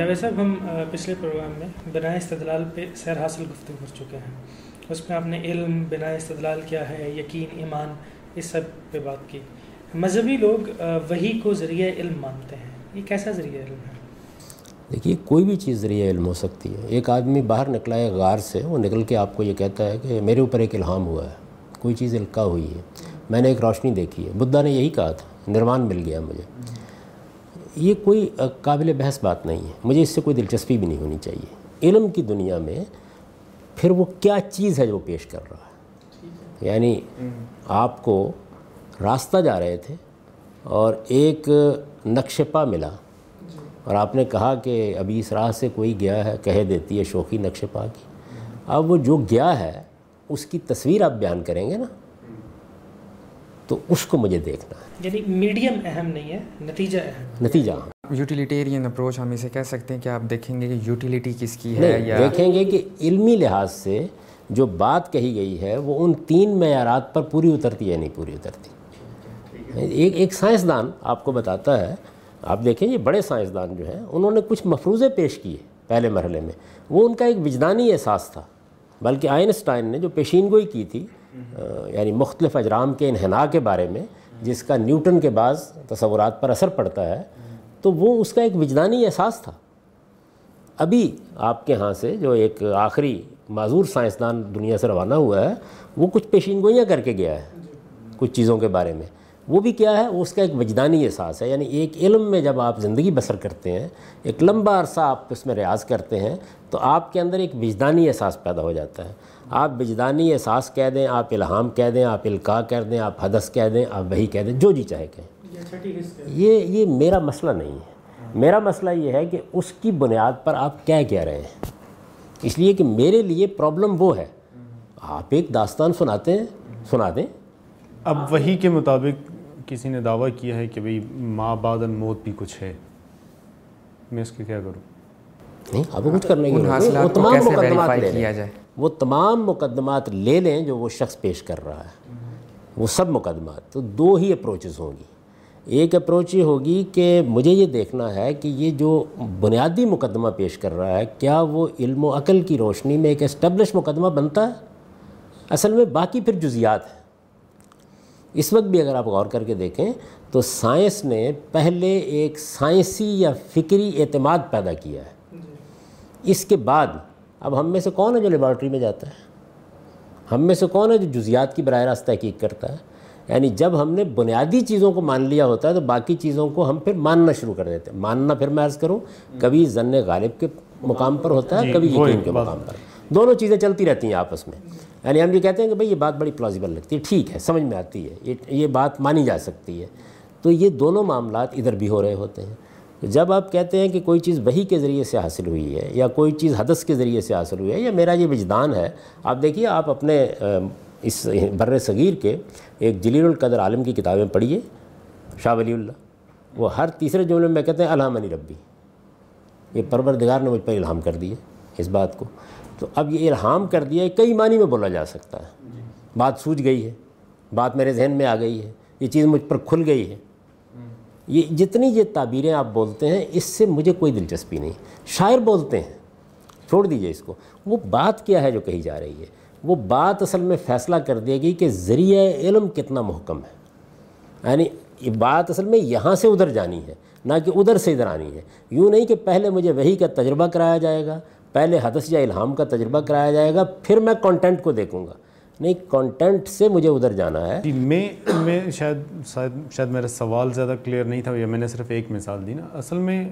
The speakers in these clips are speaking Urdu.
جی جاوید صاحب، ہم پچھلے پروگرام میں بنا استدلال پہ سیر حاصل گفتگو کر چکے ہیں۔ اس میں آپ نے علم بنا استدلال کیا ہے، یقین، ایمان، اس سب پہ بات کی۔ مذہبی لوگ وہی کو ذریعہ علم مانتے ہیں۔ یہ کیسا ذریعہ علم ہے؟ دیکھیے، کوئی بھی چیز ذریعہ علم ہو سکتی ہے۔ ایک آدمی باہر نکلا ہے غار سے، وہ نکل کے آپ کو یہ کہتا ہے کہ میرے اوپر ایک الہام ہوا ہے، کوئی چیز القا ہوئی ہے۔ میں نے ایک روشنی دیکھی ہے۔ بدھا نے یہی کہا تھا نروان مل گیا مجھے۔ یہ کوئی قابل بحث بات نہیں ہے۔ مجھے اس سے کوئی دلچسپی بھی نہیں ہونی چاہیے۔ علم کی دنیا میں پھر وہ کیا چیز ہے جو پیش کر رہا ہے؟ یعنی آپ کو راستہ جا رہے تھے اور ایک نقش پا ملا اور آپ نے کہا کہ ابھی اس راہ سے کوئی گیا ہے، کہہ دیتی ہے شوقی نقش پا کی۔ اب وہ جو گیا ہے، اس کی تصویر آپ بیان کریں گے نا؟ تو اس کو مجھے دیکھنا ہے۔ یعنی میڈیم اہم نہیں ہے نتیجہ اہم نتیجہ یوٹیلیٹیرین اپروچ ہم اسے کہہ سکتے ہیں کہ آپ دیکھیں گے کہ یوٹیلیٹی کس کی ہے یا دیکھیں گے کہ علمی لحاظ سے جو بات کہی گئی ہے وہ ان تین معیارات پر پوری اترتی ہے یا نہیں پوری اترتی۔ ایک ایک سائنسدان آپ کو بتاتا ہے آپ دیکھیں یہ بڑے سائنسدان جو ہیں انہوں نے کچھ مفروضے پیش کیے پہلے مرحلے میں۔ وہ ان کا ایک وجدانی احساس تھا بلکہ آئنسٹائن نے جو پیشین گوئی کی تھی یعنی مختلف اجرام کے انحناء کے بارے میں جس کا نیوٹن کے بعض تصورات پر اثر پڑتا ہے، تو وہ اس کا ایک وجدانی احساس تھا۔ ابھی آپ کے ہاں سے جو ایک آخری معذور سائنسدان دنیا سے روانہ ہوا ہے، وہ کچھ پیشین گوئیاں کر کے گیا ہے کچھ چیزوں کے بارے میں۔ وہ بھی کیا ہے اس کا ایک وجدانی احساس ہے۔ یعنی ایک علم میں جب آپ زندگی بسر کرتے ہیں، ایک لمبا عرصہ آپ اس میں ریاض کرتے ہیں، تو آپ کے اندر ایک وجدانی احساس پیدا ہو جاتا ہے۔ آپ وجدانی احساس کہہ دیں آپ الہام کہہ دیں آپ القاع کہہ دیں آپ حدث کہہ دیں آپ وہی کہہ دیں جو جی چاہے کہیں۔ یہ یہ میرا مسئلہ نہیں ہے۔ میرا مسئلہ یہ ہے کہ اس کی بنیاد پر آپ کیا کہہ رہے ہیں۔ اس لیے کہ میرے لیے پرابلم وہ ہے۔ آپ ایک داستان سناتے ہیں سنا دیں۔ اب وہی کے مطابق کسی نے دعویٰ کیا ہے کہ بھئی ماں بعد موت بھی کچھ ہے۔ میں اس کے کیا کروں؟ نہیں اب کچھ کرنے کی وہ تمام مقدمات لے لیں وہ تمام مقدمات لے لیں جو وہ شخص پیش کر رہا ہے۔ وہ سب مقدمات تو دو ہی اپروچز ہوں گی۔ ایک اپروچ یہ ہوگی کہ مجھے یہ دیکھنا ہے کہ یہ جو بنیادی مقدمہ پیش کر رہا ہے کیا وہ علم و عقل کی روشنی میں ایک اسٹیبلش مقدمہ بنتا ہے؟ اصل میں باقی پھر جزیات ہیں۔ اس وقت بھی اگر آپ غور کر کے دیکھیں تو سائنس نے پہلے ایک سائنسی یا فکری اعتماد پیدا کیا ہے۔ اس کے بعد اب ہم میں سے کون ہے جو لیبارٹری میں جاتا ہے؟ ہم میں سے کون ہے جو جزیات کی براہ راست تحقیق کرتا ہے؟ یعنی جب ہم نے بنیادی چیزوں کو مان لیا ہوتا ہے تو باقی چیزوں کو ہم پھر ماننا شروع کر دیتے ہیں۔ ماننا پھر میں عرض کروں کبھی ضن غالب کے مقام پر ہوتا ہے جی، کبھی یقین کے مقام پر۔ دونوں چیزیں چلتی رہتی ہیں آپس میں۔ یعنی ہم یہ کہتے ہیں کہ بھئی یہ بات بڑی پلازیبل لگتی ہے ٹھیک ہے سمجھ میں آتی ہے یہ بات مانی جا سکتی ہے۔ تو یہ دونوں معاملات ادھر بھی ہو رہے ہوتے ہیں۔ جب آپ کہتے ہیں کہ کوئی چیز وہی کے ذریعے سے حاصل ہوئی ہے یا کوئی چیز حدث کے ذریعے سے حاصل ہوئی ہے یا میرا یہ وجدان ہے آپ دیکھیے آپ اپنے اس بر صغیر کے ایک جلیل القدر عالم کی کتابیں پڑھیے شاہ ولی اللہ وہ ہر تیسرے جملے میں کہتے ہیں الحمنی ربی یہ پروردگار نے مجھ پر الہام کر دی ہے اس بات کو۔ تو اب یہ الہام کر دیا ہے کئی معنی میں بولا جا سکتا ہے۔ بات سوچ گئی ہے بات میرے ذہن میں آ گئی ہے یہ چیز مجھ پر کھل گئی ہے۔ یہ جتنی یہ تعبیریں آپ بولتے ہیں، اس سے مجھے کوئی دلچسپی نہیں۔ شاعر بولتے ہیں۔ چھوڑ دیجیے اس کو۔ وہ بات کیا ہے جو کہی جا رہی ہے؟ وہ بات اصل میں فیصلہ کر دے گی کہ ذریعہ علم کتنا محکم ہے۔ یعنی یہ بات اصل میں یہاں سے ادھر جانی ہے، نہ کہ ادھر سے ادھر آنی ہے۔ یوں نہیں کہ پہلے مجھے وہی کا تجربہ کرایا جائے گا، پہلے حدث یا الہام کا تجربہ کرایا جائے گا، پھر میں کانٹینٹ کو دیکھوں گا۔ نہیں کانٹینٹ سے مجھے ادھر جانا ہے۔ جی میں میں شاید شاید شاید میرا سوال زیادہ کلیئر نہیں تھا، یا میں نے صرف ایک مثال دی نا۔ اصل میں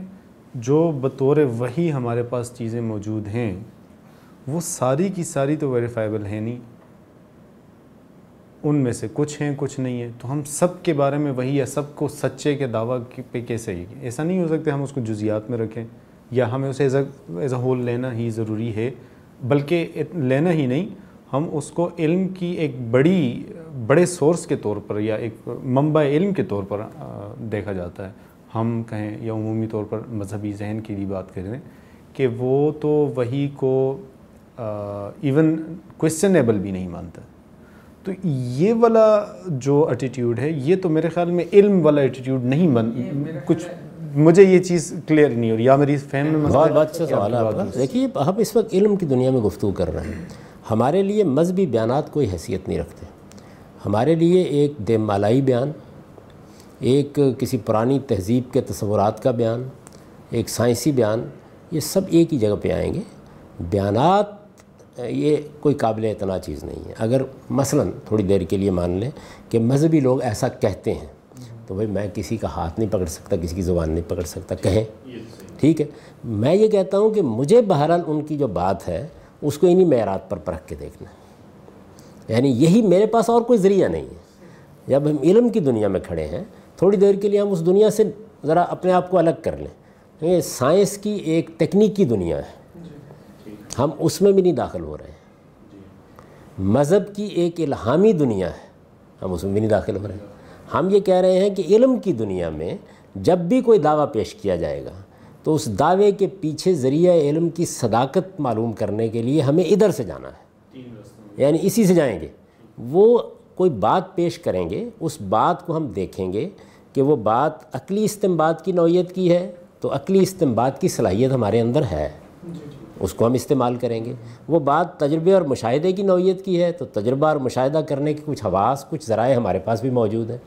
جو بطور وہی ہمارے پاس چیزیں موجود ہیں، وہ ساری کی ساری تو ویریفائبل ہیں نہیں۔ ان میں سے کچھ ہیں، کچھ نہیں ہیں۔ تو ہم سب کے بارے میں وہی ہے سب کو سچے کے دعویٰ پہ کیسے ہی ایسا نہیں ہو سکتے ہم اس کو جزیات میں رکھیں۔ یا ہمیں اسے ایز اے ہول لینا ہی ضروری ہے، بلکہ لینا ہی نہیں۔ ہم اس کو علم کی ایک بڑی بڑے سورس کے طور پر یا ایک منبع علم کے طور پر دیکھا جاتا ہے۔ ہم کہیں یا عمومی طور پر مذہبی ذہن کی بھی بات کریں کہ وہ تو وہی کو ایون کوشچنیبل بھی نہیں مانتا۔ تو یہ والا جو ایٹیٹیوڈ ہے یہ تو میرے خیال میں علم والا ایٹیٹیوڈ نہیں بن کچھ مجھے یہ چیز کلیئر نہیں ہو رہی۔ یا میری فہم میں بہت بہت اچھا سوال ہے آپ دیکھیے ہم اس وقت علم کی دنیا میں گفتگو کر رہے ہیں۔ ہمارے لیے مذہبی بیانات کوئی حیثیت نہیں رکھتے۔ ہمارے لیے ایک دے مالائی بیان ایک کسی پرانی تہذیب کے تصورات کا بیان ایک سائنسی بیان یہ سب ایک ہی جگہ پہ آئیں گے۔ بیانات یہ کوئی قابل اعتنا چیز نہیں ہے۔ اگر مثلا تھوڑی دیر کے لیے مان لیں کہ مذہبی لوگ ایسا کہتے ہیں تو بھائی میں کسی کا ہاتھ نہیں پکڑ سکتا کسی کی زبان نہیں پکڑ سکتا کہیں۔ ٹھیک ہے؟ میں یہ کہتا ہوں کہ مجھے بہرحال ان کی جو بات ہے اس کو انہی معیارات پر پرکھ کے دیکھنا ہے۔ یعنی یہی میرے پاس اور کوئی ذریعہ نہیں ہے۔ جب ہم علم کی دنیا میں کھڑے ہیں، تھوڑی دیر کے لیے ہم اس دنیا سے ذرا اپنے آپ کو الگ کر لیں۔ یہ سائنس کی ایک تکنیکی دنیا ہے۔ ہم اس میں بھی نہیں داخل ہو رہے۔ ہیں مذہب کی ایک الہامی دنیا ہے۔ ہم اس میں بھی نہیں داخل ہو رہے۔ ہیں ہم یہ کہہ رہے ہیں کہ علم کی دنیا میں جب بھی کوئی دعویٰ پیش کیا جائے گا تو اس دعوے کے پیچھے ذریعہ علم کی صداقت معلوم کرنے کے لیے ہمیں ادھر سے جانا ہے۔ یعنی اسی سے جائیں گے۔ وہ کوئی بات پیش کریں گے، اس بات کو ہم دیکھیں گے کہ وہ بات عقلی استمباد کی نوعیت کی ہے تو عقلی استمباد کی صلاحیت ہمارے اندر ہے۔ اس کو ہم استعمال کریں گے۔ وہ بات تجربے اور مشاہدے کی نوعیت کی ہے تو تجربہ اور مشاہدہ کرنے کے کچھ حواس، کچھ ذرائع ہمارے پاس بھی موجود ہیں۔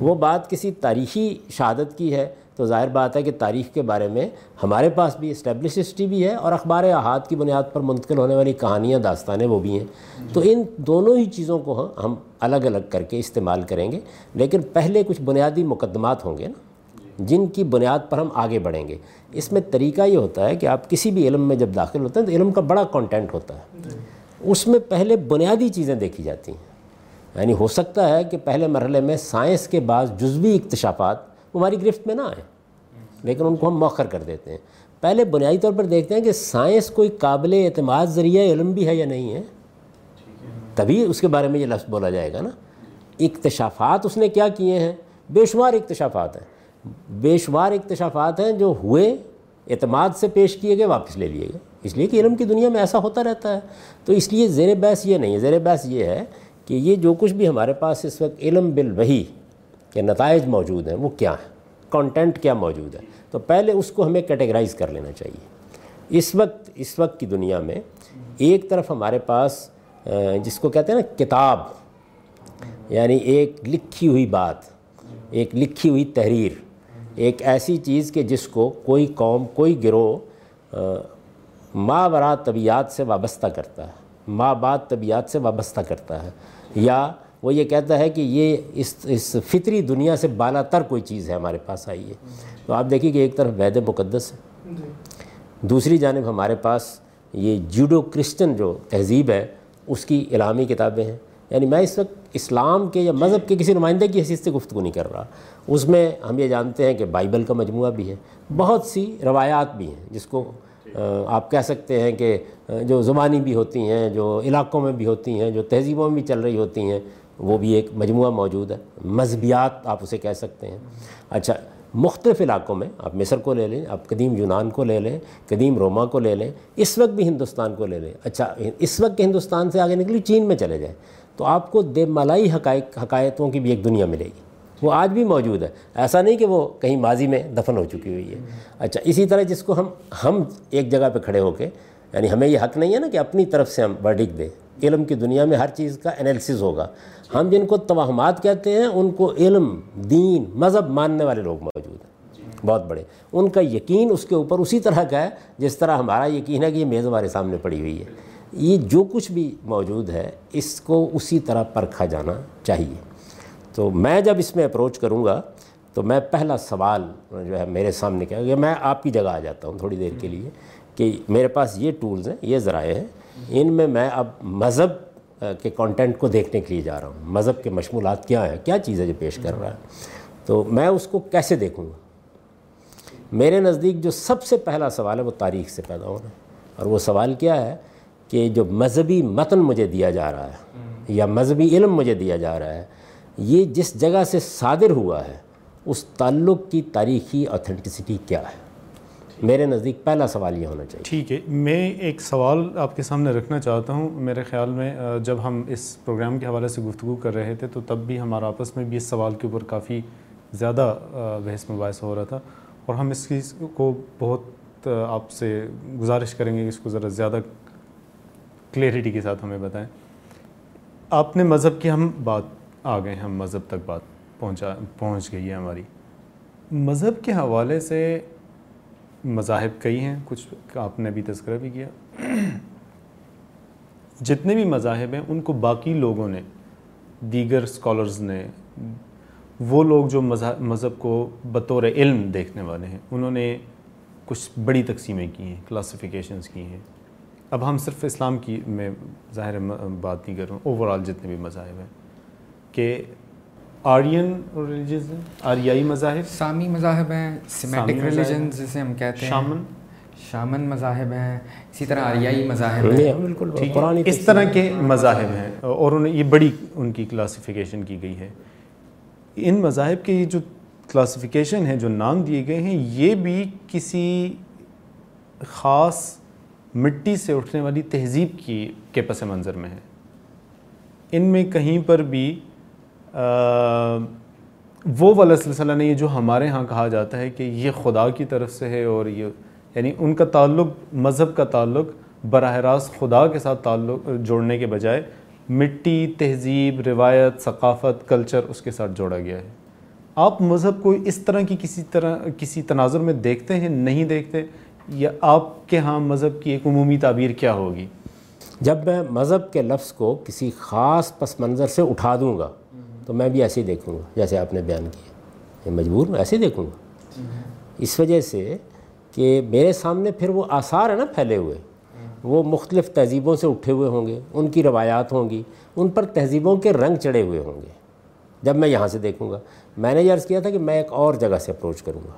وہ بات کسی تاریخی شہادت کی ہے تو ظاہر بات ہے کہ تاریخ کے بارے میں ہمارے پاس بھی اسٹیبلش ہسٹری بھی ہے اور اخبار احاد کی بنیاد پر منتقل ہونے والی کہانیاں داستانیں وہ بھی ہیں۔ تو ان دونوں ہی چیزوں کو ہم الگ الگ کر کے استعمال کریں گے۔ لیکن پہلے کچھ بنیادی مقدمات ہوں گے نا جن کی بنیاد پر ہم آگے بڑھیں گے۔ اس میں طریقہ یہ ہوتا ہے کہ آپ کسی بھی علم میں جب داخل ہوتے ہیں تو علم کا بڑا کانٹینٹ ہوتا ہے۔ اس میں پہلے بنیادی چیزیں دیکھی جاتی ہیں۔ یعنی ہو سکتا ہے کہ پہلے مرحلے میں سائنس کے بعض جزوی اکتشافات ہماری گرفت میں نہ آئیں۔ لیکن ان کو ہم موخر کر دیتے ہیں۔ پہلے بنیادی طور پر دیکھتے ہیں کہ سائنس کوئی قابل اعتماد ذریعہ علم بھی ہے یا نہیں ہے۔ تبھی اس کے بارے میں یہ لفظ بولا جائے گا نا۔ اکتشافات اس نے کیا کیے ہیں؟ بے شمار اکتشافات ہیں۔ بے شمار اکتشافات ہیں جو ہوئے، اعتماد سے پیش کیے گئے، واپس لے لیے گئے۔ اس لیے کہ علم کی دنیا میں ایسا ہوتا رہتا ہے۔ تو اس لیے زیر بحث یہ نہیں ہے۔ زیر بحث یہ ہے کہ یہ جو کچھ بھی ہمارے پاس اس وقت علم بالوحی کے نتائج موجود ہیں، وہ کیا ہیں؟ کانٹینٹ کیا موجود ہے۔ تو پہلے اس کو ہمیں کیٹیگرائز کر لینا چاہیے۔ اس وقت اس وقت کی دنیا میں ایک طرف ہمارے پاس جس کو کہتے ہیں نا کتاب یعنی ایک لکھی ہوئی بات، ایک لکھی ہوئی تحریر، ایک ایسی چیز کہ جس کو کوئی قوم، کوئی گروہ ماں طبیعت سے وابستہ کرتا ہے ماں بعد طبیعت سے وابستہ کرتا ہے، یا وہ یہ کہتا ہے کہ یہ اس اس فطری دنیا سے بالا تر کوئی چیز ہے ہمارے پاس آئی ہے تو آپ دیکھیے کہ ایک طرف وید مقدس ہے۔ دوسری جانب ہمارے پاس یہ جوڈو کرسچن جو تہذیب ہے اس کی علامی کتابیں ہیں۔ یعنی میں اس وقت اسلام کے یا مذہب کے کسی نمائندے کی حیثیت سے گفتگو نہیں کر رہا۔ اس میں ہم یہ جانتے ہیں کہ بائبل کا مجموعہ بھی ہے۔ بہت سی روایات بھی ہیں جس کو آپ کہہ سکتے ہیں کہ جو زبانی بھی ہوتی ہیں جو علاقوں میں بھی ہوتی ہیں جو تہذیبوں میں بھی چل رہی ہوتی ہیں وہ بھی ایک مجموعہ موجود ہے۔ مذہبیات آپ اسے کہہ سکتے ہیں۔ اچھا مختلف علاقوں میں آپ مصر کو لے لیں، آپ قدیم یونان کو لے لیں، قدیم روما کو لے لیں، اس وقت بھی ہندوستان کو لے لیں۔ اچھا اس وقت کے ہندوستان سے آگے نکلی چین میں چلے جائیں۔ تو آپ کو دے ملائی حقائق، حقائقوں کی بھی ایک دنیا ملے گی۔ وہ آج بھی موجود ہے۔ ایسا نہیں کہ وہ کہیں ماضی میں دفن ہو چکی ہوئی ہے۔ اچھا اسی طرح جس کو ہم ہم ایک جگہ پہ کھڑے ہو کے یعنی ہمیں یہ حق نہیں ہے نا کہ اپنی طرف سے ہم ورڈک دیں۔ علم کی دنیا میں ہر چیز کا انیلسز ہوگا۔ ہم جن کو توہمات کہتے ہیں، ان کو علم، دین، مذہب ماننے والے لوگ موجود ہیں۔ بہت بڑے۔ ان کا یقین اس کے اوپر اسی طرح کا ہے جس طرح ہمارا یقین ہے کہ یہ میز ہمارے سامنے پڑی ہوئی ہے۔ یہ جو کچھ بھی موجود ہے، اس کو اسی طرح پرکھا جانا چاہیے۔ تو میں جب اس میں اپروچ کروں گا، تو میں پہلا سوال جو ہے میرے سامنے کیا، کہ میں آپ کی جگہ آ جاتا ہوں تھوڑی دیر کے لیے کہ میرے پاس یہ ٹولز ہیں، یہ ذرائع ہیں۔ ان میں میں اب مذہب کے کانٹینٹ کو دیکھنے کے لیے جا رہا ہوں۔ مذہب کے مشمولات کیا ہیں؟ کیا چیز ہے جو پیش کر رہا ہے تو میں اس کو کیسے دیکھوں گا؟ میرے نزدیک جو سب سے پہلا سوال ہے، وہ تاریخ سے پیدا ہونا ہے۔ اور وہ سوال کیا ہے کہ جو مذہبی متن مجھے دیا جا رہا ہے یا مذہبی علم مجھے دیا جا رہا ہے، یہ جس جگہ سے صادر ہوا ہے، اس تعلق کی تاریخی اتھینٹسٹی کیا ہے؟ میرے نزدیک پہلا سوال یہ ہونا چاہیے۔ ٹھیک ہے، میں ایک سوال آپ کے سامنے رکھنا چاہتا ہوں۔ میرے خیال میں جب ہم اس پروگرام کے حوالے سے گفتگو کر رہے تھے، تو تب بھی ہمارا آپس میں بھی اس سوال کے اوپر کافی زیادہ بحث مباحث ہو رہا تھا۔ اور ہم اس چیز کو بہت آپ سے گزارش کریں گے کہ اس کو ذرا زیادہ کلیئرٹی کے ساتھ ہمیں بتائیں۔ آپ نے مذہب کی ہم بات، آ گئے ہم مذہب تک بات پہنچا، پہنچ گئی ہے ہماری۔ مذہب کے حوالے سے مذاہب کئی ہیں، کچھ آپ نے بھی تذکرہ بھی کیا۔ جتنے بھی مذاہب ہیں، ان کو باقی لوگوں نے، دیگر اسکالرز نے، وہ لوگ جو مذہب کو بطور علم دیکھنے والے ہیں، انہوں نے کچھ بڑی تقسیمیں کی ہیں کلاسیفیکیشنز کی ہیں۔ اب ہم صرف اسلام کی میں ظاہر بات نہیں کر رہا ہوں اوور آل جتنے بھی مذاہب ہیں، کہ آرین ریلیجز ہیں؟ آریائی مذاہب؟ سامی مذاہب ہیں سیمیٹک ریلیجن جسے ہم کہتے ہیں۔ شامن؟ شامن مذاہب ہیں اسی طرح آریائی مذاہب ہیں۔ بالکل اس طرح کے مذاہب ہیں۔ اور انہیں یہ بڑی ان کی کلاسیفیکیشن کی گئی ہے۔ ان مذاہب کے یہ جو کلاسیفیکیشن ہے جو نام دیے گئے ہیں یہ بھی کسی خاص مٹی سے اٹھنے والی تہذیب کی کے پس منظر میں ہے ان میں کہیں پر بھی وہ والا سلسلہ نہیں ہے جو ہمارے ہاں کہا جاتا ہے کہ یہ خدا کی طرف سے ہے اور یہ یعنی ان کا تعلق، مذہب کا تعلق براہ راست خدا کے ساتھ تعلق جوڑنے کے بجائے مٹی، تہذیب، روایت، ثقافت کلچر اس کے ساتھ جوڑا گیا ہے۔ آپ مذہب کو اس طرح کی کسی طرح، کسی تناظر میں دیکھتے ہیں، نہیں دیکھتے، یا آپ کے ہاں مذہب کی ایک عمومی تعبیر کیا ہوگی؟ جب میں مذہب کے لفظ کو کسی خاص پس منظر سے اٹھا دوں گا تو میں بھی ایسے ہی دیکھوں گا جیسے آپ نے بیان کیا۔ میں مجبور ہوں ایسے ہی دیکھوں گا۔ اس وجہ سے کہ میرے سامنے پھر وہ آثار ہیں نا پھیلے ہوئے۔ وہ مختلف تہذیبوں سے اٹھے ہوئے ہوں گے ان کی روایات ہوں گی ان پر تہذیبوں کے رنگ چڑھے ہوئے ہوں گے۔ جب میں یہاں سے دیکھوں گا میں نے یہ عرض کیا تھا کہ میں ایک اور جگہ سے اپروچ کروں گا۔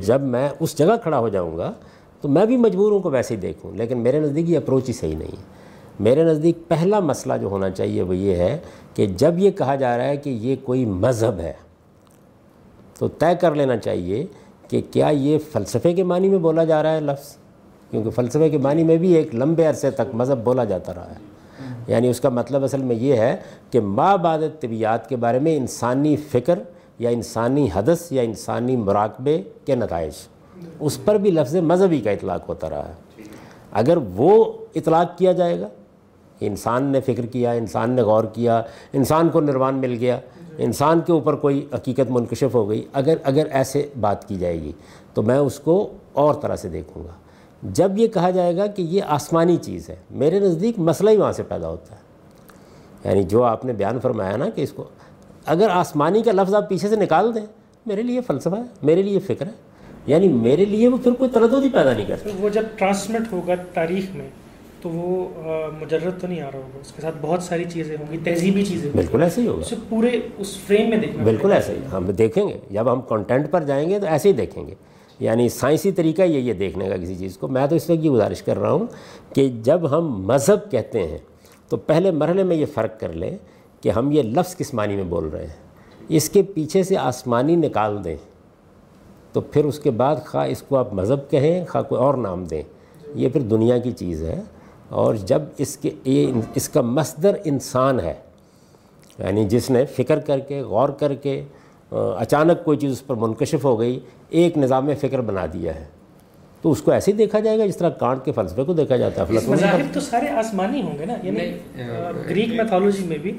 جب میں اس جگہ کھڑا ہو جاؤں گا تو میں بھی مجبور ہوں کو ویسے ہی دیکھوں لیکن میرے نزدیک یہ اپروچ ہی صحیح نہیں ہے۔ میرے نزدیک پہلا مسئلہ جو ہونا چاہیے وہ یہ ہے کہ جب یہ کہا جا رہا ہے کہ یہ کوئی مذہب ہے، تو طے کر لینا چاہیے کہ کیا یہ فلسفے کے معنی میں بولا جا رہا ہے لفظ؟ کیونکہ فلسفے کے معنی میں بھی ایک لمبے عرصے تک مذہب بولا جاتا رہا ہے۔ یعنی اس کا مطلب اصل میں یہ ہے کہ ما بعد طبیعت کے بارے میں انسانی فکر یا انسانی حدث یا انسانی مراقبے کے نتائج، اس پر بھی لفظ مذہبی کا اطلاق ہوتا رہا ہے۔ اگر وہ اطلاق کیا جائے گا؟ انسان نے فکر کیا، انسان نے غور کیا، انسان کو نروان مل گیا، انسان کے اوپر کوئی حقیقت منکشف ہو گئی، اگر اگر ایسے بات کی جائے گی تو میں اس کو اور طرح سے دیکھوں گا۔ جب یہ کہا جائے گا کہ یہ آسمانی چیز ہے، میرے نزدیک مسئلہ ہی وہاں سے پیدا ہوتا ہے۔ یعنی جو آپ نے بیان فرمایا نا کہ اس کو، اگر آسمانی کا لفظ آپ پیچھے سے نکال دیں، میرے لیے فلسفہ ہے، میرے لیے فکر ہے۔ یعنی میرے لیے وہ پھر کوئی تردد ہی پیدا نہیں کرتا۔ وہ جب ٹرانسمٹ ہوگا تاریخ میں تو وہ مجرد تو نہیں آ رہا ہوگا۔ اس کے ساتھ بہت ساری چیزیں ہوں گی تہذیبی چیزیں بالکل ایسے ہی ہوگا۔ اسے پورے اس فریم میں دیکھنا بالکل ایسے ہی۔ ہم دیکھیں گے۔ جب ہم کنٹینٹ پر جائیں گے تو ایسے ہی دیکھیں گے۔ یعنی سائنسی طریقہ یہ یہ دیکھنے کا کسی چیز کو۔ میں تو اس وقت یہ گزارش کر رہا ہوں کہ جب ہم مذہب کہتے ہیں تو پہلے مرحلے میں یہ فرق کر لیں کہ ہم یہ لفظ کس معنی میں بول رہے ہیں۔ اس کے پیچھے سے آسمانی نکال دیں۔ تو پھر اس کے بعد خواہ اس کو آپ مذہب کہیں خواہ کوئی اور نام دیں۔ یہ پھر دنیا کی چیز ہے۔ اور جب اس کے یہ اس کا مصدر انسان ہے یعنی جس نے فکر کر کے غور کر کے اچانک کوئی چیز اس پر منکشف ہو گئی ایک نظام فکر بنا دیا ہے تو اس کو ایسے ہی دیکھا جائے گا جس طرح کانٹ کے فلسفے کو دیکھا جاتا ہے۔ مذاہب تو سارے آسمانی ہوں گے نا یعنی گریک میتھولوجی میں بھی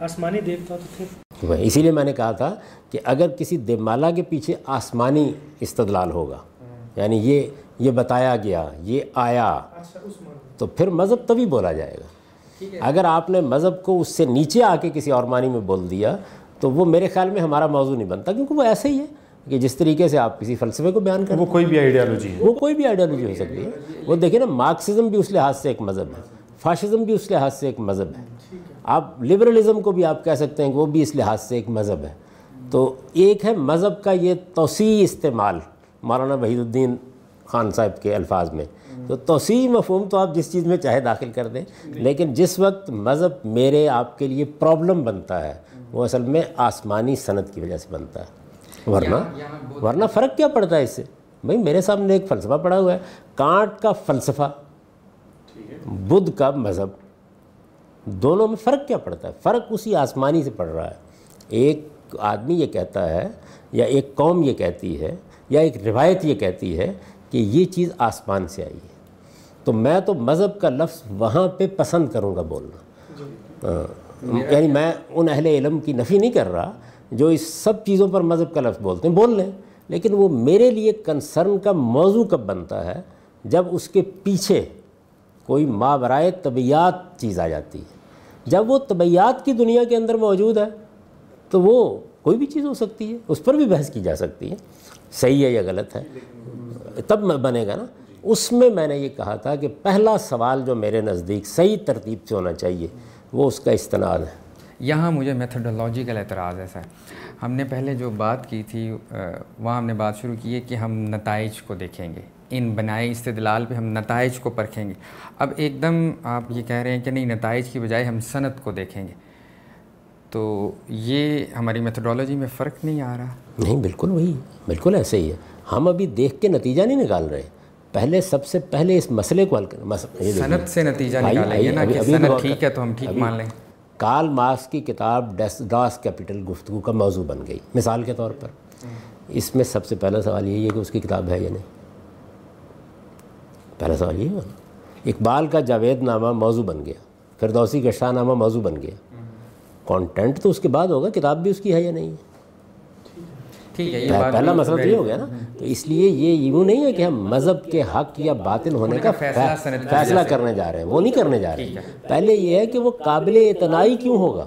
آسمانی دیکھتا تو تھے اسی لیے میں نے کہا تھا کہ اگر کسی دیمالا کے پیچھے آسمانی استدلال ہوگا یعنی یہ یہ بتایا گیا یہ آیا۔ اچھا، تو پھر مذہب تبھی بولا جائے گا۔ اگر آپ نے مذہب کو اس سے نیچے آ کے کسی اور معنی میں بول دیا تو وہ میرے خیال میں ہمارا موضوع نہیں بنتا کیونکہ وہ ایسے ہی ہے کہ جس طریقے سے آپ کسی فلسفے کو بیان کریں۔ وہ کوئی بھی آئیڈیالوجی ہے۔ وہ کوئی بھی آئیڈیالوجی ہو سکتی ہے۔ وہ دیکھیں نا مارکسزم بھی اس لحاظ سے ایک مذہب ہے۔ فاشزم بھی اس لحاظ سے ایک مذہب ہے۔ آپ لبرلزم کو بھی آپ کہہ سکتے ہیں کہ وہ بھی اس لحاظ سے ایک مذہب ہے۔ تو ایک ہے مذہب کا یہ توسیع استعمال۔ مولانا وحید الدین خان صاحب کے الفاظ میں۔ تو توسیع مفہوم تو آپ جس چیز میں چاہے داخل کر دیں لیکن جس وقت مذہب میرے آپ کے لیے پرابلم بنتا ہے وہ اصل میں آسمانی صنعت کی وجہ سے بنتا ہے۔ ورنہ ورنہ فرق کیا پڑتا ہے اس سے؟ بھائی میرے سامنے ایک فلسفہ پڑا ہوا ہے۔ کانٹ کا فلسفہ بدھ کا مذہب دونوں میں فرق کیا پڑتا ہے؟ فرق اسی آسمانی سے پڑ رہا ہے۔ ایک آدمی یہ کہتا ہے یا ایک قوم یہ کہتی ہے یا ایک روایت یہ کہتی ہے کہ یہ چیز آسمان سے آئی ہے۔ تو میں تو مذہب کا لفظ وہاں پہ پسند کروں گا بولنا۔ جی۔ ہاں، یعنی میں ان اہل علم کی نفی نہیں کر رہا جو اس سب چیزوں پر مذہب کا لفظ بولتے ہیں بول لیں۔ لیکن وہ میرے لیے کنسرن کا موضوع کب بنتا ہے؟ جب اس کے پیچھے کوئی ماورائے طبیعت چیز آ جاتی ہے۔ جب وہ طبیعت کی دنیا کے اندر موجود ہے تو وہ کوئی بھی چیز ہو سکتی ہے اس پر بھی بحث کی جا سکتی ہے۔ صحیح ہے یا غلط ہے؟ تب بنے گا نا اس میں میں نے یہ کہا تھا کہ پہلا سوال جو میرے نزدیک صحیح ترتیب سے ہونا چاہیے وہ اس کا استناد ہے۔ یہاں مجھے میتھڈولوجیکل اعتراض ہے سر۔ ہم نے پہلے جو بات کی تھی وہاں ہم نے بات شروع کی ہے کہ ہم نتائج کو دیکھیں گے۔ ان بنائے استدلال پہ ہم نتائج کو پرکھیں گے۔ اب ایک دم آپ یہ کہہ رہے ہیں کہ نہیں نتائج کی بجائے ہم صنعت کو دیکھیں گے۔ تو یہ ہماری میتھڈولوجی میں فرق نہیں آ رہا؟ نہیں بالکل وہی بالکل ایسے ہی ہے۔ ہم ابھی دیکھ کے نتیجہ نہیں نکال رہے۔ پہلے سب سے پہلے اس مسئلے کو حل کریں صنعت سے نتیجہ نکالیں گے نا کہ صنعت ٹھیک ہے تو ہم ٹھیک مان لیں۔ کارل مارکس کی کتاب ڈاس کیپٹل گفتگو کا موضوع بن گئی۔ مثال کے طور پر۔ اس میں سب سے پہلا سوال یہی ہے کہ اس کی کتاب ہے یا نہیں۔ پہلا سوال یہی ہے اقبال کا جاوید نامہ موضوع بن گیا۔ فردوسی کا شاہ نامہ موضوع بن گیا۔ کانٹینٹ تو اس کے بعد ہوگا کتاب بھی اس کی ہے یا نہیں؟ ہے پہلا مسئلہ تو یہ ہو گیا نا تو اس لیے یہ یوں نہیں ہے کہ ہم مذہب کے حق یا باطل ہونے کا فیصلہ کرنے جا رہے ہیں وہ نہیں کرنے جا رہے ہیں۔ پہلے یہ ہے کہ وہ قابل اعتنائی کیوں ہوگا؟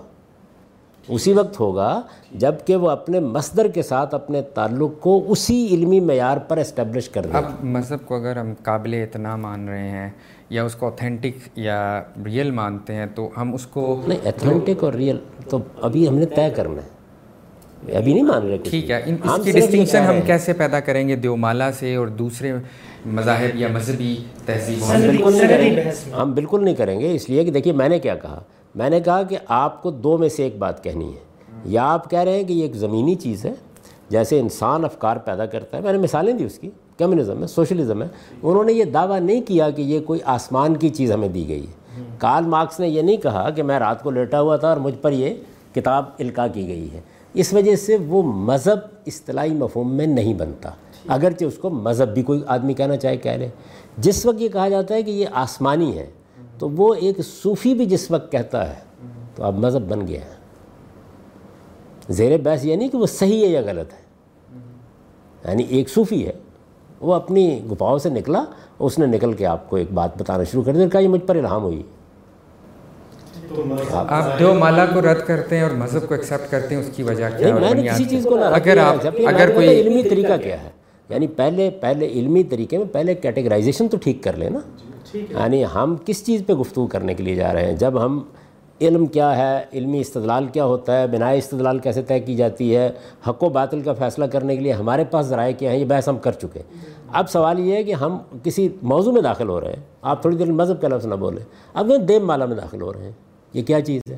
اسی وقت ہوگا جبکہ وہ اپنے مصدر کے ساتھ اپنے تعلق کو اسی علمی معیار پر اسٹیبلش کر دیں اب مذہب کو اگر ہم قابل اعتنا مان رہے ہیں یا اس کو اوتھینٹک یا ریئل مانتے ہیں تو ہم اس کو نہیں ایتھینٹک اور ریئل تو ابھی ہم نے طے کرنا ہے۔ ابھی نہیں مان رہے ٹھیک ہے اس کی ڈسٹنکشن ہم کیسے پیدا کریں گے؟ دیومالا سے اور دوسرے مذاہب یا مذہبی تہذیب ہم بالکل نہیں کریں گے اس لیے کہ دیکھیے میں نے کیا کہا؟ میں نے کہا کہ آپ کو دو میں سے ایک بات کہنی ہے۔ یا آپ کہہ رہے ہیں کہ یہ ایک زمینی چیز ہے جیسے انسان افکار پیدا کرتا ہے۔ میں نے مثالیں دی اس کی کمیونزم ہے سوشلزم ہے۔ انہوں نے یہ دعویٰ نہیں کیا کہ یہ کوئی آسمان کی چیز ہمیں دی گئی ہے۔ کارل مارکس نے یہ نہیں کہا کہ میں رات کو لیٹا ہوا تھا اور مجھ پر یہ کتاب القاع کی گئی ہے۔ اس وجہ سے وہ مذہب اصطلاحی مفہوم میں نہیں بنتا۔ اگرچہ اس کو مذہب بھی کوئی آدمی کہنا چاہے، کہہ لے۔ جس وقت یہ کہا جاتا ہے کہ یہ آسمانی ہے، تو وہ ایک صوفی بھی جس وقت کہتا ہے، تو اب مذہب بن گیا۔ ہے زیر بحث یہ نہیں کہ وہ صحیح ہے یا غلط ہے۔ یعنی ایک صوفی ہے، وہ اپنی گپاؤں سے نکلا، اس نے نکل کے آپ کو ایک بات بتانا شروع کر دیا کہا یہ مجھ پر الہام ہوئی۔ آپ دو مالا کو رد کرتے ہیں اور مذہب کو ایکسیپٹ کرتے ہیں اس کی وجہ کیا میں نے کسی چیز کو اگر آپ اگر کوئی علمی طریقہ کیا ہے؟ یعنی پہلے پہلے علمی طریقے میں پہلے کیٹیگرائزیشن تو ٹھیک کر لیں نا یعنی ہم کس چیز پہ گفتگو کرنے کے لیے جا رہے ہیں؟ جب ہم علم کیا ہے علمی استدلال کیا ہوتا ہے بنائے استدلال کیسے طے کی جاتی ہے حق و باطل کا فیصلہ کرنے کے لیے ہمارے پاس ذرائع کیا ہیں یہ بحث ہم کر چکے اب سوال یہ ہے کہ ہم کسی موضوع میں داخل ہو رہے ہیں آپ تھوڑی دیر مذہب کا لفظ نہ بولیں۔ اب وہ دیم مالا میں داخل ہو رہے ہیں یہ کیا چیز ہے؟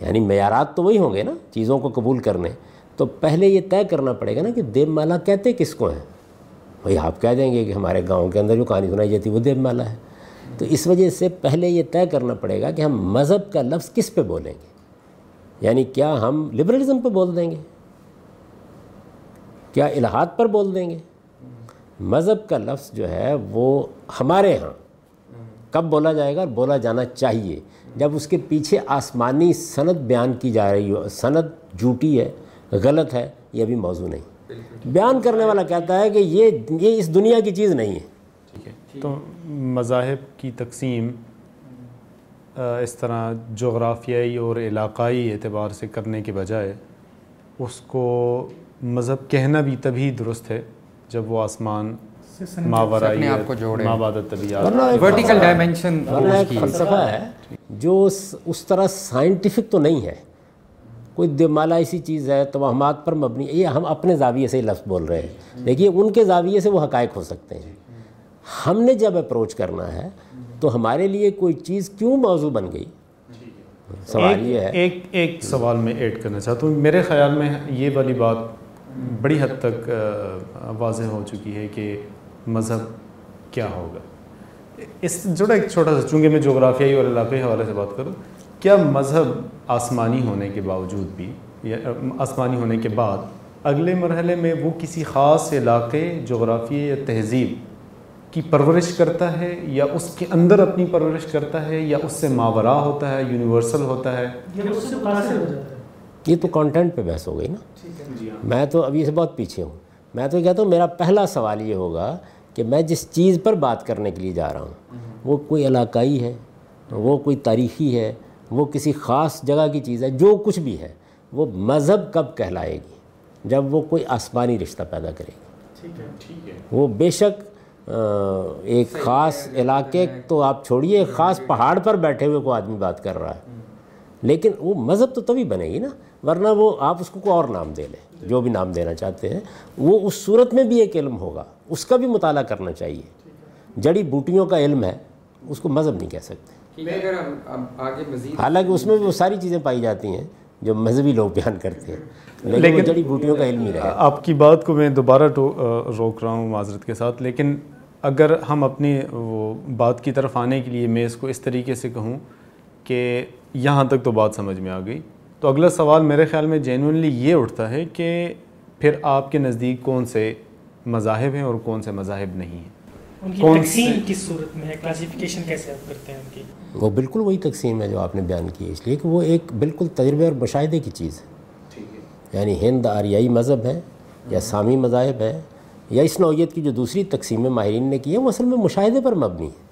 یعنی معیارات تو وہی ہوں گے نا، چیزوں کو قبول کرنے۔ تو پہلے یہ طے کرنا پڑے گا نا کہ دیو مالا کہتے کس کو ہیں؟ بھائی آپ کہہ دیں گے کہ ہمارے گاؤں کے اندر جو کہانی سنائی جاتی ہے وہ دیو مالا ہے۔ تو اس وجہ سے پہلے یہ طے کرنا پڑے گا کہ ہم مذہب کا لفظ کس پہ بولیں گے؟ یعنی کیا ہم لبرلزم پہ بول دیں گے؟ کیا الہات پر بول دیں گے؟ مذہب کا لفظ جو ہے وہ ہمارے ہاں۔ کب بولا جائے گا اور بولا جانا چاہیے۔ جب اس کے پیچھے آسمانی صنعت بیان کی جا رہی ہو صنعت جھوٹی ہے غلط ہے یہ ابھی موضوع نہیں۔ بیان کرنے والا کہتا ہے کہ یہ یہ اس دنیا کی چیز نہیں ہے۔ ٹھیک ہے۔ تو مذاہب کی تقسیم اس طرح جغرافیائی اور علاقائی اعتبار سے کرنے کے بجائے اس کو مذہب کہنا بھی تبھی درست ہے جب وہ آسمان فلسفہ ہے۔ جو اس طرح سائنٹیفک تو نہیں ہے۔ کوئی دمالا ایسی چیز ہے، توہمات پر مبنی، یہ ہم اپنے زاویے سے لفظ بول رہے ہیں۔ دیکھیے، ان کے زاویے سے وہ حقائق ہو سکتے ہیں۔ ہم نے جب اپروچ کرنا ہے، تو ہمارے لیے کوئی چیز کیوں موضوع بن گئی؟ سوال یہ ہے۔ ایک ایک سوال میں ایڈ کرنا چاہتا ہوں۔ میرے خیال میں یہ والی بات بڑی حد تک واضح ہو چکی ہے کہ مذہب کیا ہوگا۔ اس جڑا ایک چھوٹا سا چونکہ میں جغرافیائی اور علاقائی حوالے سے بات کروں کیا مذہب آسمانی ہونے کے باوجود بھی یا آسمانی ہونے کے بعد اگلے مرحلے میں وہ کسی خاص علاقے جغرافیہ یا تہذیب کی پرورش کرتا ہے یا اس کے اندر اپنی پرورش کرتا ہے یا اس سے ماورا ہوتا ہے یونیورسل ہوتا ہے؟ یہ تو کانٹینٹ پہ بحث ہو گئی نا۔ جی ہاں۔ میں تو ابھی سے بہت پیچھے ہوں۔ میں تو کہتا ہوں میرا پہلا سوال یہ ہوگا کہ میں جس چیز پر بات کرنے کے لیے جا رہا ہوں وہ کوئی علاقائی ہے وہ کوئی تاریخی ہے وہ کسی خاص جگہ کی چیز ہے جو کچھ بھی ہے وہ مذہب کب کہلائے گی؟ جب وہ کوئی آسمانی رشتہ پیدا کرے گی۔ وہ بے شک ایک خاص علاقے تو آپ چھوڑیے ایک خاص پہاڑ پر بیٹھے ہوئے کو آدمی بات کر رہا ہے۔ لیکن وہ مذہب تو تبھی بنے گی نا ورنہ وہ آپ اس کو کوئی اور نام دے لیں جو بھی نام دینا چاہتے ہیں وہ اس صورت میں بھی ایک علم ہوگا۔ اس کا بھی مطالعہ کرنا چاہیے۔ جڑی بوٹیوں کا علم ہے اس کو مذہب نہیں کہہ سکتے۔ حالانکہ اس میں بھی وہ ساری چیزیں پائی جاتی ہیں جو مذہبی لوگ بیان کرتے ہیں۔ لیکن جڑی بوٹیوں کا علم ہی رہا آپ کی بات کو میں دوبارہ روک رہا ہوں معذرت کے ساتھ۔ لیکن اگر ہم اپنی وہ بات کی طرف آنے کے لیے میں اس کو اس طریقے سے کہوں کہ یہاں تک تو بات سمجھ میں آ گئی۔ تو اگلا سوال میرے خیال میں جینونلی یہ اٹھتا ہے کہ پھر آپ کے نزدیک کون سے مذاہب ہیں اور کون سے مذاہب نہیں ہیں؟ وہ بالکل وہی تقسیم ہے جو آپ نے بیان کی اس لیے کہ وہ ایک بالکل تجربے اور مشاہدے کی چیز ہے۔ یعنی ہند آریائی مذہب ہے یا سامی مذاہب ہے یا اس نوعیت کی جو دوسری تقسیم ماہرین نے کی ہے وہ اصل میں مشاہدے پر مبنی ہے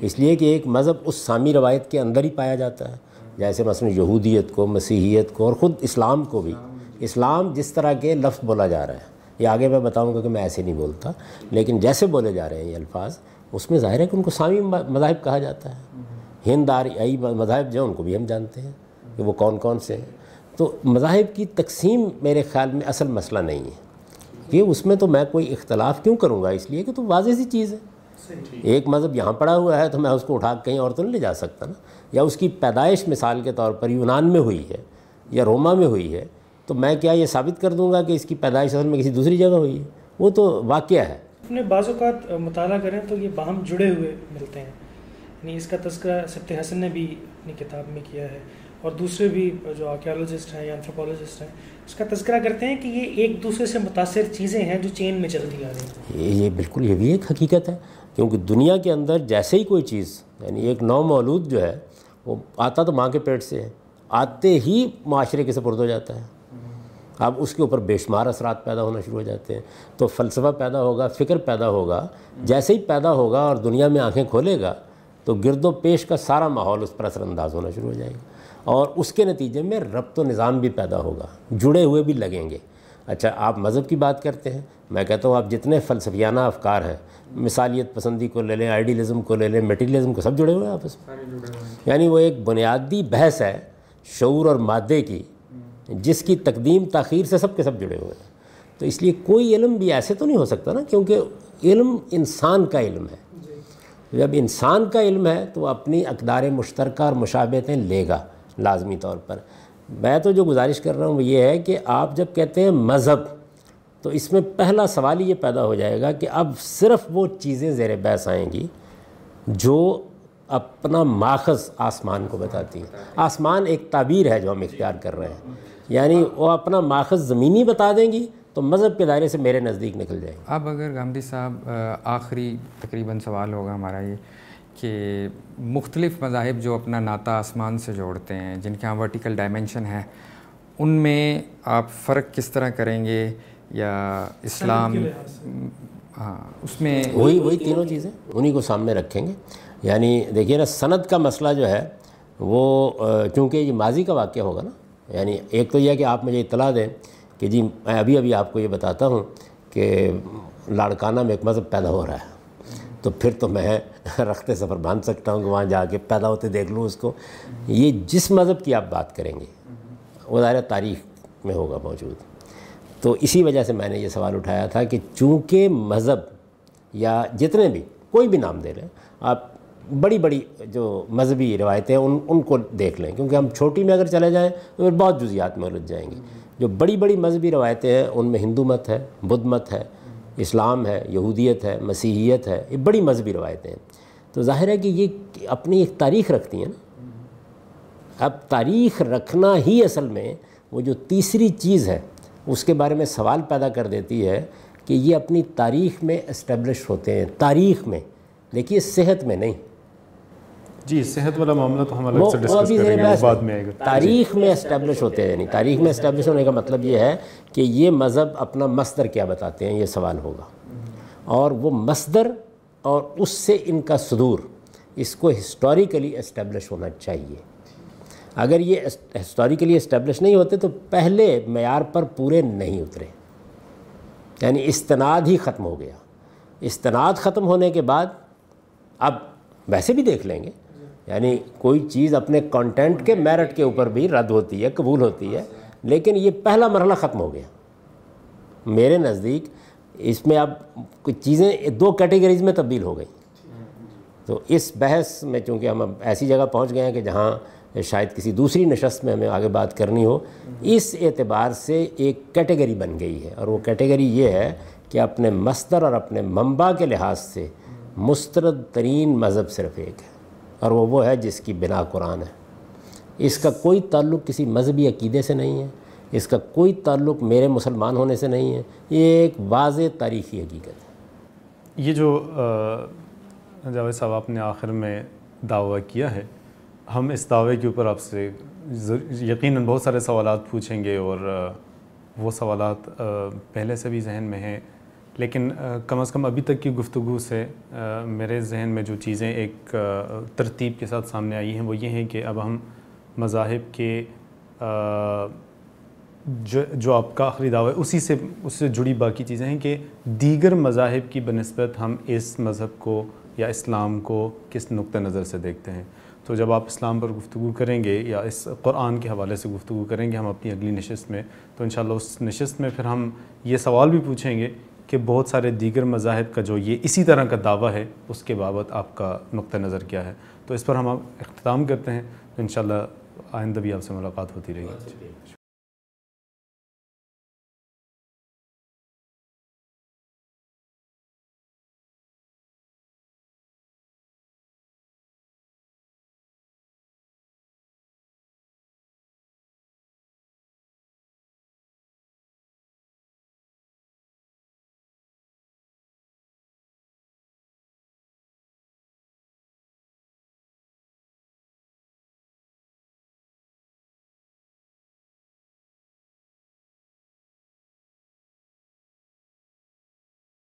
اس لیے کہ ایک مذہب اس سامی روایت کے اندر ہی پایا جاتا ہے جیسے مثلا یہودیت کو مسیحیت کو اور خود اسلام کو بھی۔ اسلام جس طرح کے لفظ بولا جا رہا ہے۔ یہ آگے میں بتاؤں گا کہ میں ایسے نہیں بولتا لیکن جیسے بولے جا رہے ہیں یہ الفاظ اس میں ظاہر ہے کہ ان کو سامی مذاہب کہا جاتا ہے۔ ہند آئی مذاہب جو ان کو بھی ہم جانتے ہیں کہ وہ کون کون سے ہیں۔ تو مذاہب کی تقسیم میرے خیال میں اصل مسئلہ نہیں ہے۔ کہ اس میں تو میں کوئی اختلاف کیوں کروں گا؟ اس لیے کہ تو واضح سی چیز ہے۔ ایک مذہب یہاں پڑا ہوا ہے تو میں اس کو اٹھا کہیں اور تو نہیں لے جا سکتا نا۔ یا اس کی پیدائش مثال کے طور پر یونان میں ہوئی ہے یا روما میں ہوئی ہے تو میں کیا یہ ثابت کر دوں گا کہ اس کی پیدائش اصل میں کسی دوسری جگہ ہوئی ہے؟ وہ تو واقعہ ہے۔ اپنے بعض اوقات مطالعہ کریں تو یہ باہم جڑے ہوئے ملتے ہیں۔ یعنی اس کا تذکرہ سبت حسن نے بھی اپنی کتاب میں کیا ہے۔ اور دوسرے بھی جو آرکیالوجسٹ ہیں یا انتھروپولوجسٹ ہیں اس کا تذکرہ کرتے ہیں کہ یہ ایک دوسرے سے متاثر چیزیں ہیں جو چین میں چلتی آ رہی ہیں۔ یہ بالکل یہ بھی ایک حقیقت ہے۔ کیونکہ دنیا کے اندر جیسے ہی کوئی چیز یعنی ایک نو مولود جو ہے وہ آتا تو ماں کے پیٹ سے ہے۔ آتے ہی معاشرے کے سپرد ہو جاتا ہے اب اس کے اوپر بے شمار اثرات پیدا ہونا شروع ہو جاتے ہیں۔ تو فلسفہ پیدا ہوگا، فکر پیدا ہوگا۔ جیسے ہی پیدا ہوگا اور دنیا میں آنکھیں کھولے گا، تو گرد و پیش کا سارا ماحول اس پر اثر انداز ہونا شروع ہو جائے گا۔ اور اس کے نتیجے میں ربط و نظام بھی پیدا ہوگا۔ جڑے ہوئے بھی لگیں گے۔ اچھا آپ مذہب کی بات کرتے ہیں؟ میں کہتا ہوں آپ جتنے فلسفیانہ افکار ہیں مثالیت پسندی کو لے لیں آئیڈیلزم کو لے لیں میٹیریلزم کو سب جڑے ہوئے ہیں آپس میں۔ یعنی وہ ایک بنیادی بحث ہے شعور اور مادے کی جس کی تقدیم تاخیر سے سب کے سب جڑے ہوئے ہیں۔ تو اس لیے کوئی علم بھی ایسے تو نہیں ہو سکتا نا کیونکہ علم انسان کا علم ہے۔ جب انسان کا علم ہے تو وہ اپنی اقدار مشترکہ اور مشابتیں لے گا لازمی طور پر۔ میں تو جو گزارش کر رہا ہوں وہ یہ ہے کہ آپ جب کہتے ہیں مذہب، تو اس میں پہلا سوال یہ پیدا ہو جائے گا کہ اب صرف وہ چیزیں زیر بحث آئیں گی جو اپنا ماخذ آسمان کو بتاتی ہیں۔ آسمان ایک تعبیر ہے جو ہم اختیار کر رہے ہیں۔ یعنی وہ اپنا ماخذ زمینی بتا دیں گی تو مذہب کے دائرے سے میرے نزدیک نکل جائے گا اب اگر گاندھی صاحب آخری تقریباً سوال ہوگا ہمارا یہ۔ کہ مختلف مذاہب جو اپنا ناطہ آسمان سے جوڑتے ہیں جن کے یہاں ورٹیکل ڈائمنشن ہے ان میں آپ فرق کس طرح کریں گے؟ یا اسلام؟ ہاں اس میں وہی وہی تینوں چیزیں انہی کو سامنے رکھیں گے۔ یعنی دیکھیے نا سند کا مسئلہ جو ہے وہ چونکہ یہ ماضی کا واقعہ ہوگا نا یعنی ایک تو یہ کہ آپ مجھے اطلاع دیں کہ جی میں ابھی ابھی آپ کو یہ بتاتا ہوں کہ لاڑکانہ میں ایک مذہب پیدا ہو رہا ہے۔ تو پھر تو میں رختے سفر باندھ سکتا ہوں کہ وہاں جا کے پیدا ہوتے دیکھ لوں اس کو۔ یہ جس مذہب کی آپ بات کریں گے وہ ظاہر تاریخ میں ہوگا موجود۔ تو اسی وجہ سے میں نے یہ سوال اٹھایا تھا کہ چونکہ مذہب یا جتنے بھی کوئی بھی نام دے لیں، آپ بڑی بڑی جو مذہبی روایتیں ان ان کو دیکھ لیں۔ کیونکہ ہم چھوٹی میں اگر چلے جائیں تو پھر بہت جزیات میں الجھ جائیں گے۔ جو بڑی بڑی مذہبی روایتیں ہیں، ان میں ہندو مت ہے، بدھ مت ہے اسلام ہے، یہودیت ہے، مسیحیت ہے، یہ بڑی مذہبی روایتیں ہیں۔ تو ظاہر ہے کہ یہ اپنی ایک تاریخ رکھتی ہیں نا۔ اب تاریخ رکھنا ہی اصل میں وہ جو تیسری چیز ہے، اس کے بارے میں سوال پیدا کر دیتی ہے کہ یہ اپنی تاریخ میں اسٹیبلش ہوتے ہیں، تاریخ میں، دیکھیے صحت میں نہیں۔ جی صحت والا معاملہ تو ہم الگ سے ڈسکس کریں گے بعد میں آئے گا۔ تاریخ میں اسٹیبلش ہوتے ہیں یعنی تاریخ میں اسٹیبلش ہونے کا مطلب یہ ہے کہ یہ مذہب اپنا مصدر کیا بتاتے ہیں یہ سوال ہوگا۔ اور وہ مصدر اور اس سے ان کا صدور اس کو ہسٹوریکلی اسٹیبلش ہونا چاہیے۔ اگر یہ ہسٹوریکلی اسٹیبلش نہیں ہوتے تو پہلے معیار پر پورے نہیں اترے۔ یعنی استناد ہی ختم ہو گیا۔ استناد ختم ہونے کے بعد اب ویسے بھی دیکھ لیں گے۔ یعنی کوئی چیز اپنے کانٹینٹ کے میرٹ کے اوپر بھی رد ہوتی ہے، قبول ہوتی ہے، لیکن یہ پہلا مرحلہ ختم ہو گیا۔ میرے نزدیک اس میں اب کچھ چیزیں دو کیٹیگریز میں تبدیل ہو گئی۔ تو اس بحث میں چونکہ ہم اب ایسی جگہ پہنچ گئے ہیں کہ جہاں شاید کسی دوسری نشست میں ہمیں آگے بات کرنی ہو، اس اعتبار سے ایک کیٹیگری بن گئی ہے۔ اور وہ کیٹیگری یہ ہے کہ اپنے مستر اور اپنے منبع کے لحاظ سے مسترد ترین مذہب صرف ایک ہے۔ اور وہ وہ ہے جس کی بنا قرآن ہے۔ اس کا کوئی تعلق کسی مذہبی عقیدے سے نہیں ہے۔ اس کا کوئی تعلق میرے مسلمان ہونے سے نہیں ہے۔ یہ ایک واضح تاریخی حقیقت ہے۔ یہ جو جاوید صاحب، آپ نے آخر میں دعویٰ کیا ہے، ہم اس دعوے کے اوپر آپ سے یقیناً بہت سارے سوالات پوچھیں گے اور وہ سوالات پہلے سے بھی ذہن میں ہیں۔ لیکن کم از کم ابھی تک کی گفتگو سے میرے ذہن میں جو چیزیں ایک ترتیب کے ساتھ سامنے آئی ہیں، وہ یہ ہیں کہ اب ہم مذاہب کے جو جو آپ کا آخری دعویٰ ہے، اسی سے، اس سے جڑی باقی چیزیں ہیں کہ دیگر مذاہب کی بنسبت ہم اس مذہب کو یا اسلام کو کس نقطہ نظر سے دیکھتے ہیں۔ تو جب آپ اسلام پر گفتگو کریں گے یا اس قرآن کے حوالے سے گفتگو کریں گے ہم اپنی اگلی نشست میں، تو انشاءاللہ اس نشست میں پھر ہم یہ سوال بھی پوچھیں گے کہ بہت سارے دیگر مذاہب کا جو یہ اسی طرح کا دعویٰ ہے، اس کے بابت آپ کا نقطہ نظر کیا ہے۔ تو اس پر ہم اختتام کرتے ہیں۔ تو انشاءاللہ آئندہ بھی آپ سے ملاقات ہوتی رہے گی۔